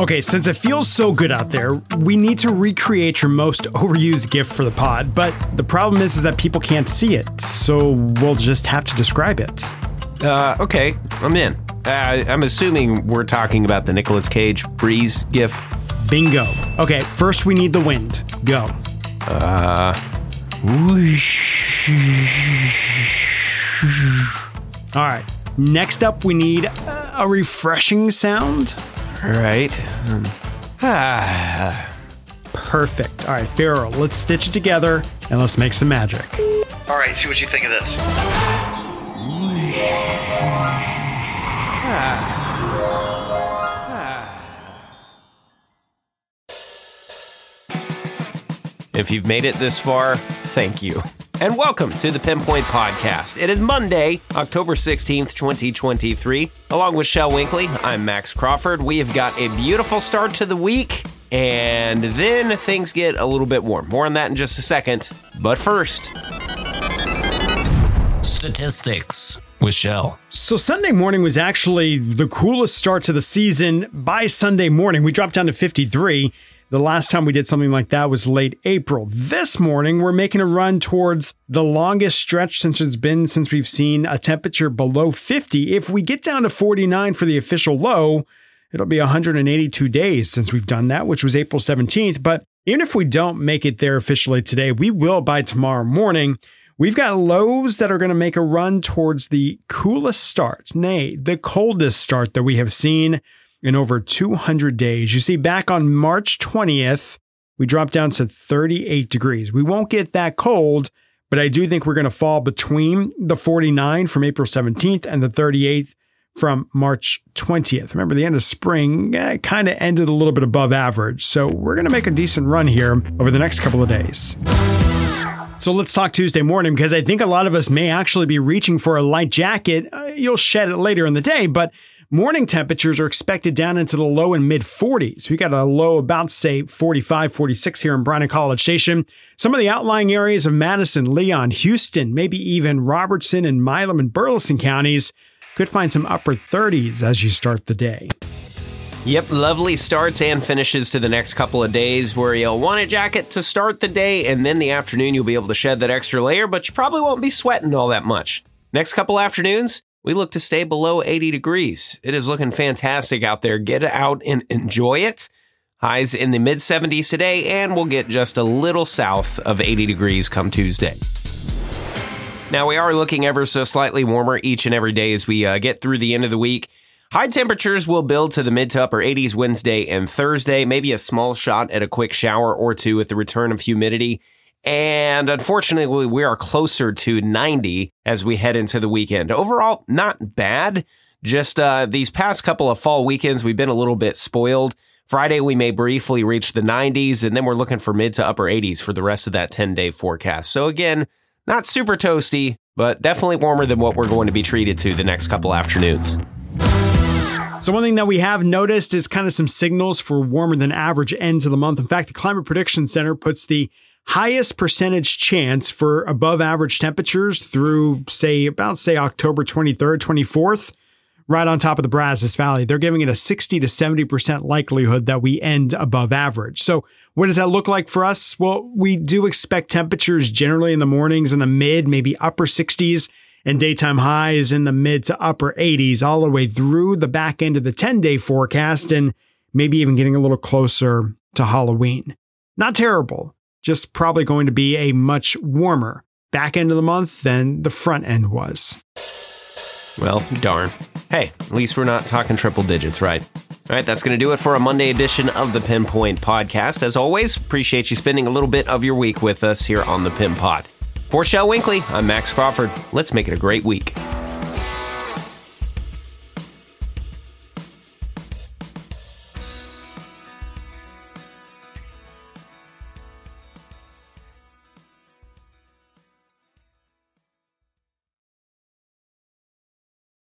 Okay, since it feels so good out there, we need to recreate your most overused gift for the pod, but the problem is, is that people can't see it, so we'll just have to describe it. Uh, okay, I'm in. Uh, I'm assuming we're talking about the Nicolas Cage Breeze gif. Bingo. Okay, first we need the wind. Go. Uh, whoosh. All right. Next up, we need a refreshing sound. All right. Um, ah. Perfect. All right, Farrell, let's stitch it together and let's make some magic. All right, see what you think of this. If you've made it this far, thank you. And welcome to the Pinpoint Podcast. It is Monday, October 16th, 2023. Along with Shell Winkley, I'm Max Crawford. We have got a beautiful start to the week, and then things get a little bit warm. More on that in just a second. But first, Statistics with Shell. So, Sunday morning was actually the coolest start to the season. By Sunday morning, we dropped down to 53. The last time we did something like that was late April. This morning, we're making a run towards the longest stretch since it's been since we've seen a temperature below 50. If we get down to 49 for the official low, it'll be 182 days since we've done that, which was April 17th. But even if we don't make it there officially today, we will by tomorrow morning. We've got lows that are going to make a run towards the coolest start, nay, the coldest start that we have seen in over 200 days. You see, back on March 20th, we dropped down to 38 degrees. We won't get that cold, but I do think we're going to fall between the 49 from April 17th and the 38th from March 20th. Remember, the end of spring eh, kind of ended a little bit above average. So we're going to make a decent run here over the next couple of days. So let's talk Tuesday morning because I think a lot of us may actually be reaching for a light jacket. Uh, you'll shed it later in the day, but Morning temperatures are expected down into the low and mid 40s. We got a low about, say, 45, 46 here in Bryan College Station. Some of the outlying areas of Madison, Leon, Houston, maybe even Robertson and Milam and Burleson counties could find some upper 30s as you start the day. Yep, lovely starts and finishes to the next couple of days where you'll want a jacket to start the day, and then the afternoon you'll be able to shed that extra layer, but you probably won't be sweating all that much. Next couple afternoons, we look to stay below 80 degrees. It is looking fantastic out there. Get out and enjoy it. Highs in the mid 70s today, and we'll get just a little south of 80 degrees come Tuesday. Now, we are looking ever so slightly warmer each and every day as we uh, get through the end of the week. High temperatures will build to the mid to upper 80s Wednesday and Thursday, maybe a small shot at a quick shower or two with the return of humidity. And unfortunately, we are closer to 90 as we head into the weekend. Overall, not bad. Just uh, these past couple of fall weekends, we've been a little bit spoiled. Friday, we may briefly reach the 90s, and then we're looking for mid to upper 80s for the rest of that 10 day forecast. So, again, not super toasty, but definitely warmer than what we're going to be treated to the next couple afternoons. So, one thing that we have noticed is kind of some signals for warmer than average ends of the month. In fact, the Climate Prediction Center puts the highest percentage chance for above average temperatures through say about say October 23rd, 24th, right on top of the Brazos Valley. They're giving it a 60 to 70% likelihood that we end above average. So what does that look like for us? Well, we do expect temperatures generally in the mornings in the mid, maybe upper 60s and daytime highs in the mid to upper 80s all the way through the back end of the 10 day forecast and maybe even getting a little closer to Halloween. Not terrible, just probably going to be a much warmer back end of the month than the front end was. Well, darn. Hey, at least we're not talking triple digits, right? All right, that's going to do it for a Monday edition of the Pinpoint Podcast. As always, appreciate you spending a little bit of your week with us here on the Pin Pod. For Shell Winkley, I'm Max Crawford. Let's make it a great week.